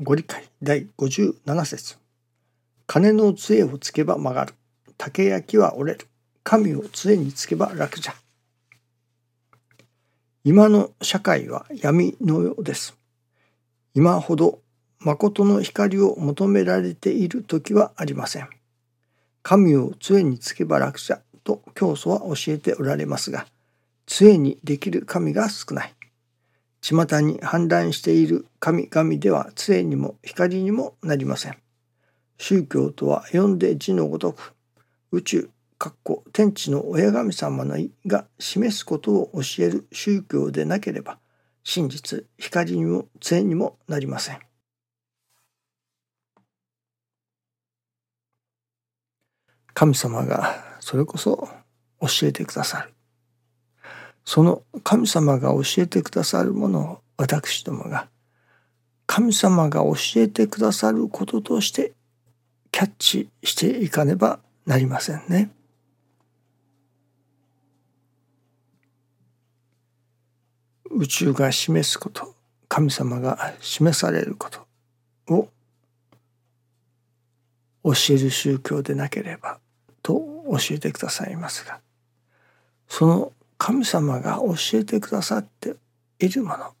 ご理解第57節金の杖をつけば曲がる。竹焼きは折れる。神を杖につけば楽じゃ。今の社会は闇のようです。今ほど誠の光を求められている時はありません。神を杖につけば楽じゃと教祖は教えておられますが、杖にできる神が少ない。巷に氾濫している神々では杖にも光にもなりません。宗教とは読んで字のごとく宇宙かっこ天地の親神様の意が示すことを教える宗教でなければ真実光にも杖にもなりません。神様がそれこそ教えてくださるその神様が教えてくださるものを私どもが神様が教えてくださることとしてキャッチしていかねばなりませんね。宇宙が示すこと神様が示されることを教える宗教でなければと教えてくださいますがその神様が教えてくださっているもの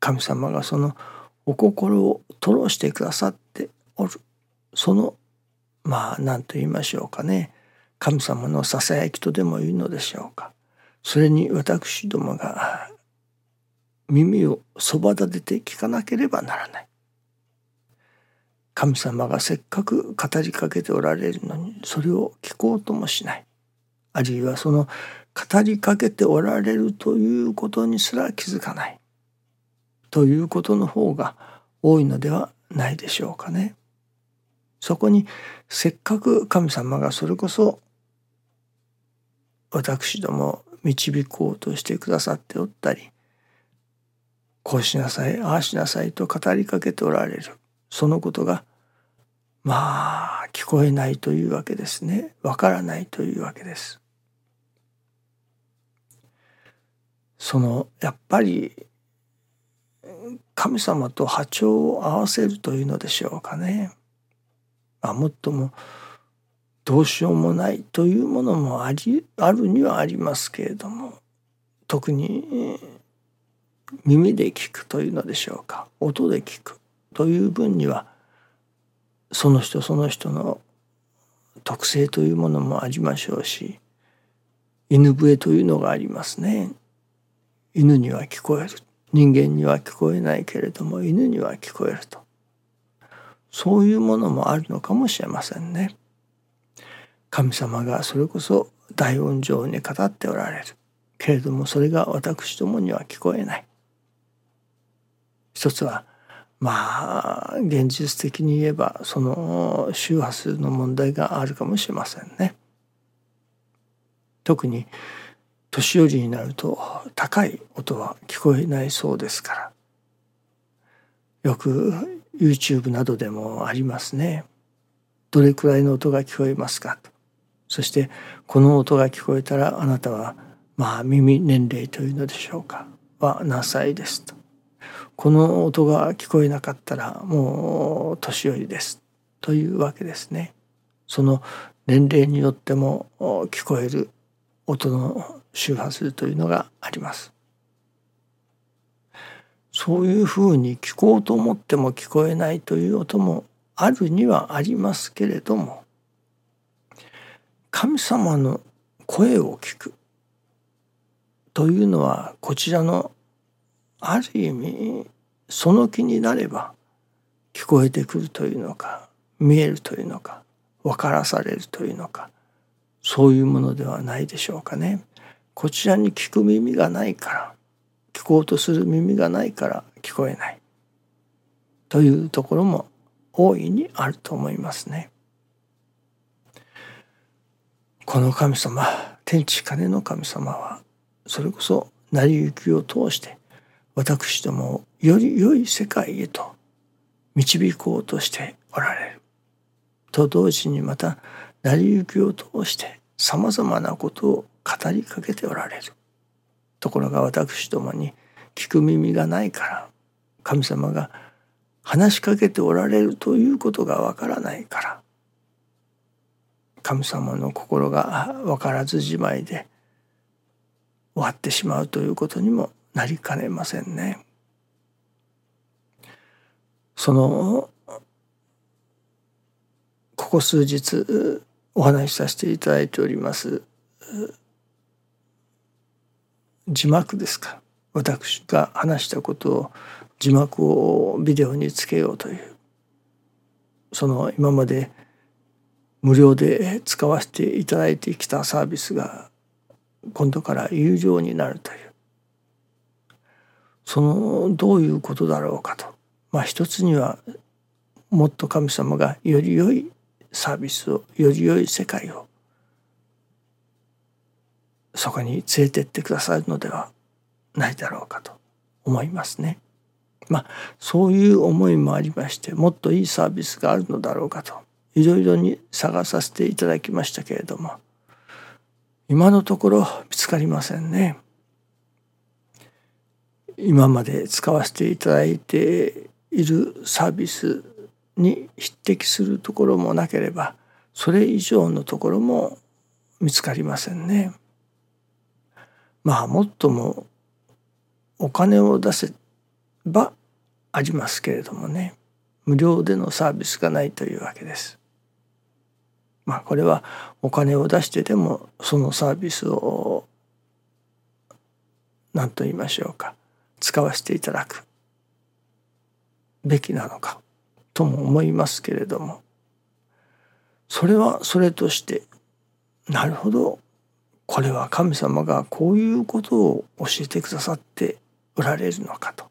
神様がそのお心を吐露してくださっておる。そのまあ何と言いましょうかね。神様のささやきとでも言うのでしょうか。それに私どもが耳をそば立てて聞かなければならない。神様がせっかく語りかけておられるのにそれを聞こうともしない。あるいはその語りかけておられるということにすら気づかないということの方が多いのではないでしょうかね。そこにせっかく神様がそれこそ私ども導こうとしてくださっておったりこうしなさいああしなさいと語りかけておられるそのことがまあ聞こえないというわけですねわからないというわけです。そのやっぱり神様と波長を合わせるというのでしょうかね。あ、もっともどうしようもないというものもありあるにはありますけれども特に耳で聞くというのでしょうか音で聞くという分にはその人その人の特性というものもありましょうし犬笛というのがありますね。犬には聞こえる人間には聞こえないけれども犬には聞こえるとそういうものもあるのかもしれませんね。神様がそれこそ大音上に語っておられるけれどもそれが私どもには聞こえない。一つはまあ現実的に言えばその周波数の問題があるかもしれませんね。特に年寄りになると高い音は聞こえないそうですからよく YouTube などでもありますね。どれくらいの音が聞こえますかと。そしてこの音が聞こえたらあなたはまあ耳年齢というのでしょうかは何歳ですと。この音が聞こえなかったらもう年寄りですというわけですね。その年齢によっても聞こえる音の周波数というのがあります。そういうふうに聞こうと思っても聞こえないという音もあるにはありますけれども神様の声を聞くというのはこちらのある意味その気になれば聞こえてくるというのか見えるというのか分からされるというのかそういうものではないでしょうかね。こちらに聞く耳がないから聞こうとする耳がないから聞こえないというところも大いにあると思いますね。この神様天地金の神様はそれこそ成り行きを通して私どもをより良い世界へと導こうとしておられると同時にまた成り行きを通してさまざまなことを語りかけておられるところが私どもに聞く耳がないから神様が話しかけておられるということがわからないから神様の心が分からずじまいで終わってしまうということにもなりかねませんね。そのここ数日お話しさせていただいております。字幕ですか。私が話したことを字幕をビデオにつけようという。その今まで無料で使わせていただいてきたサービスが今度から有料になるという。そのどういうことだろうかと。まあ一つにはもっと神様がより良いサービスをより良い世界をそこに連れてってくださるのではないだろうかと思いますね。まあそういう思いもありましてもっといいサービスがあるのだろうかといろいろに探させていただきましたけれども今のところ見つかりませんね。今まで使わせていただいているサービスに匹敵するところもなければそれ以上のところも見つかりませんね。まあもっともお金を出せばありますけれどもね無料でのサービスがないというわけです。まあこれはお金を出してでもそのサービスを何と言いましょうか使わせていただくべきなのかとも思いますけれども。それはそれとしてなるほど。これは神様がこういうことを教えてくださっておられるのかと。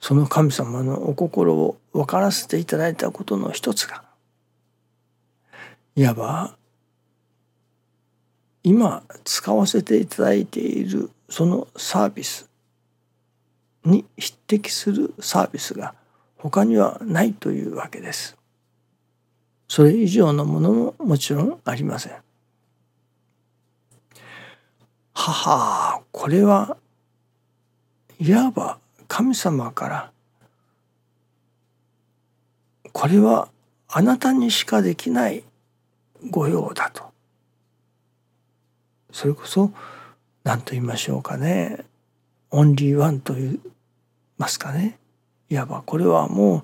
その神様のお心を分からせていただいたことの一つがいわば今使わせていただいているそのサービスに匹敵するサービスが他にはないというわけです。それ以上のものももちろんありません。ははこれはいわば神様からこれはあなたにしかできない御用だとそれこそ何と言いましょうかねオンリーワンと言いますかねいわばこれはもう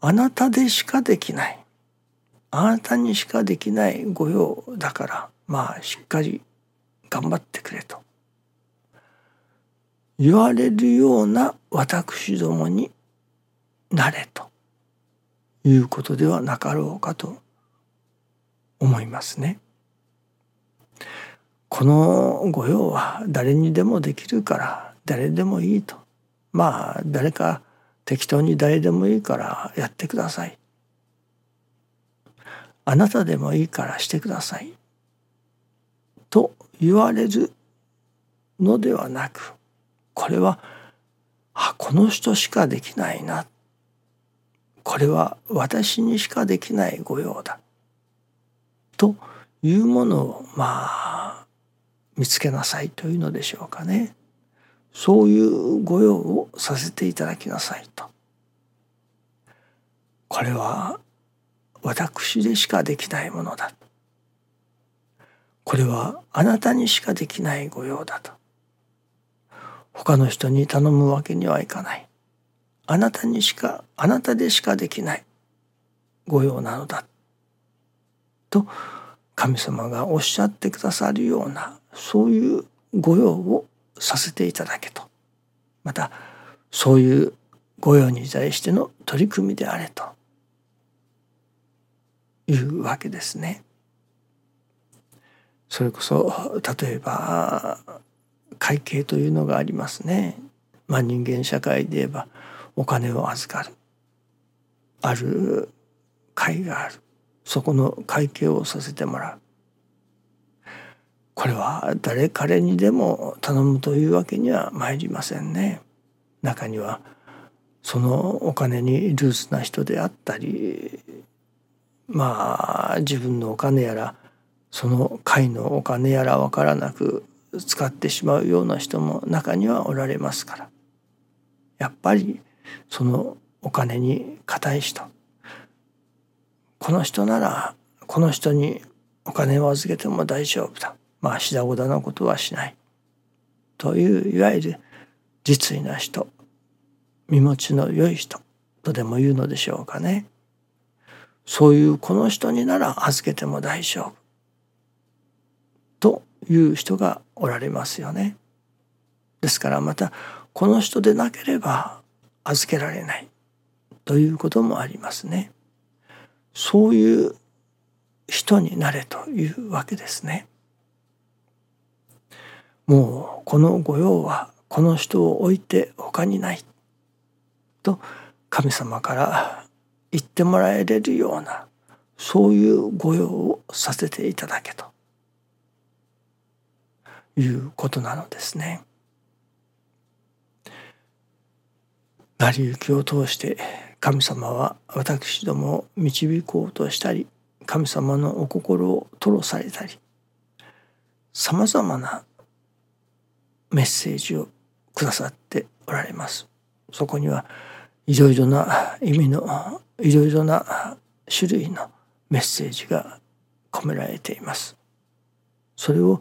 あなたでしかできない。あなたにしかできない御用だからまあしっかり頑張ってくれと。言われるような私どもになれと。いうことではなかろうかと思いますね。この御用は誰にでもできるから誰でもいいと。まあ誰か適当に誰でもいいからやってください。あなたでもいいからしてください。と言われるのではなくこれはあこの人しかできないなこれは私にしかできない御用だというものをまあ見つけなさいというのでしょうかね。そういう御用をさせていただきなさいと。これは私でしかできないものだ。これはあなたにしかできない御用だと。他の人に頼むわけにはいかない。あなたにしか、あなたでしかできない御用なのだ。と神様がおっしゃってくださるようなそういう御用をさせていただけと。またそういう御用に対しての取り組みであれと。いうわけですね。それこそ例えば会計というのがありますね。まあ、人間社会で言えばお金を預かる。ある会がある。そこの会計をさせてもらう。これは誰彼にでも頼むというわけには参りませんね。中にはそのお金にルーズな人であったりまあ自分のお金やらその会のお金やら分からなく使ってしまうような人も中にはおられますから。やっぱりそのお金に固い人。この人ならこの人にお金を預けても大丈夫だ。まあしだごだなことはしない。といういわゆる実意な人。身持ちの良い人。とでも言うのでしょうかね。そういうこの人になら預けても大丈夫。という人がおられますよね。ですからまたこの人でなければ預けられない。ということもありますね。そういう人になれというわけですね。もうこの御用はこの人を置いて他にないと神様から言ってもらえれるようなそういう御用をさせていただけということなのですね。成り行きを通して神様は私どもを導こうとしたり神様のお心を吐露されたりさまざまなメッセージをくださっておられます。そこにはいろいろな意味のいろいろな種類のメッセージが込められています。それを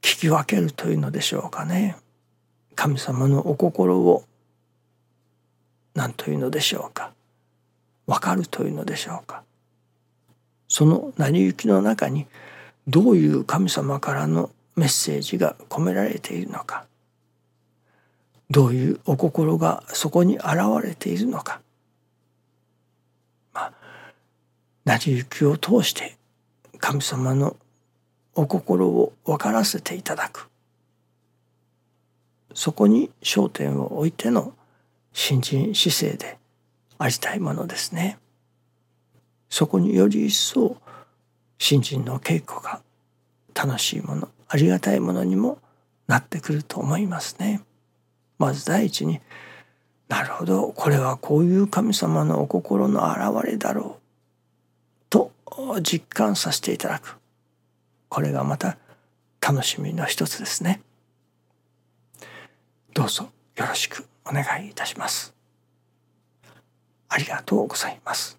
聞き分けるというのでしょうかね。神様のお心を何というのでしょうか分かるというのでしょうかその成り行きの中にどういう神様からのメッセージが込められているのか。どういうお心がそこに現れているのか。まあ成り行きを通して神様のお心を分からせていただく。そこに焦点を置いての新人姿勢でありたいものですね。そこにより一層新人の稽古が楽しいもの。ありがたいものにもなってくると思いますね。まず第一になるほどこれはこういう神様のお心の表れだろうと実感させていただくこれがまた楽しみの一つですね。どうぞよろしくお願いいたします。ありがとうございます。